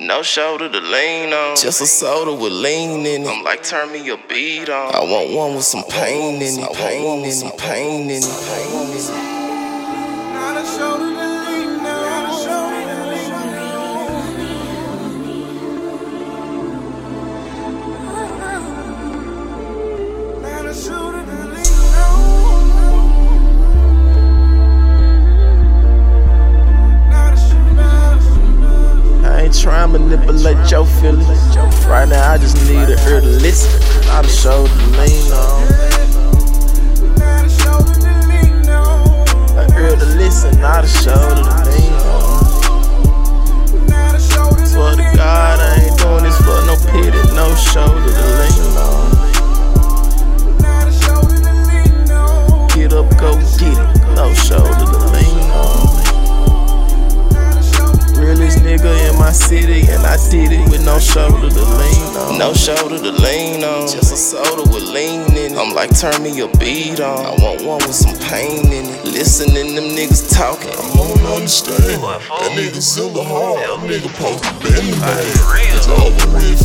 No shoulder to lean on. Just a soda with lean in it. I'm like, turn me your beat on. I want one with some pain in it. I want one with some pain in it. I ain't trying to manipulate your feelings. Right now, I just need a ear to listen, not a shoulder to lean on. A ear to listen, not a shoulder to did it with no shoulder to lean on. No shoulder to lean on. Just a soda with lean in it. I'm like, turn me your beat on. I want one with some pain in it. Listening them niggas talking. I don't understand. That nigga Zilla hard. That nigga supposed to been the man. It's over with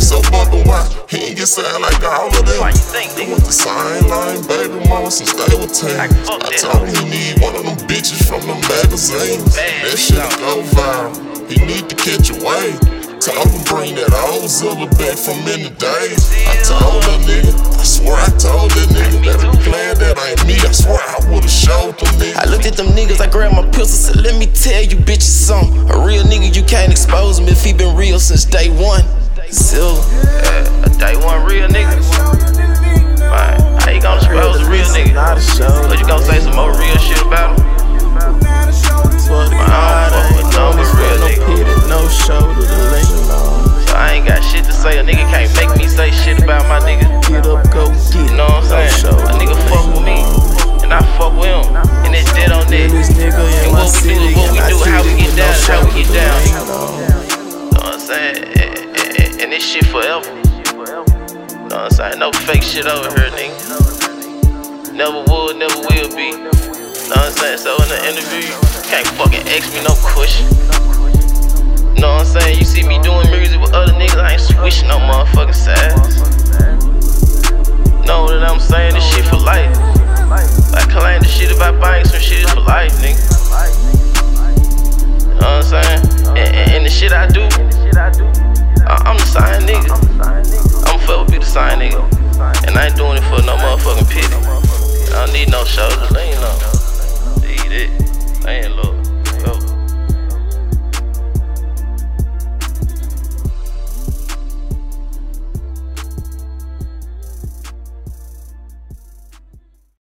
What? If he so bumpin', why he ain't get signed like all of them? Why you think, They nigga? want the same line, baby mama, some stable team. Like, fuck I told him he need one of them bitches from the magazines. Bad That shit shit go viral. He need to catch a wave. Told him bring that old Zilla back from in the days. I told that nigga, I swear I told that nigga that if he playing that ain't me. I swear I would've showed them I niggas. looked at them niggas, I grabbed my pistol, said, Let me tell you bitches something. A real nigga, you can't expose him if he been real since day one. Zilla. Yeah, a day one real nigga. Man, how you gonna expose a real nigga? Not a shoulder. But you gonna say some more real shit about him? Know what I'm saying? No fake shit over here, nigga. Never would, never will be. Know what I'm saying? So in the interview, you can't fucking ask me no question. Know what I'm saying? You see me doing music with other niggas, I ain't switching no motherfucking sides. Same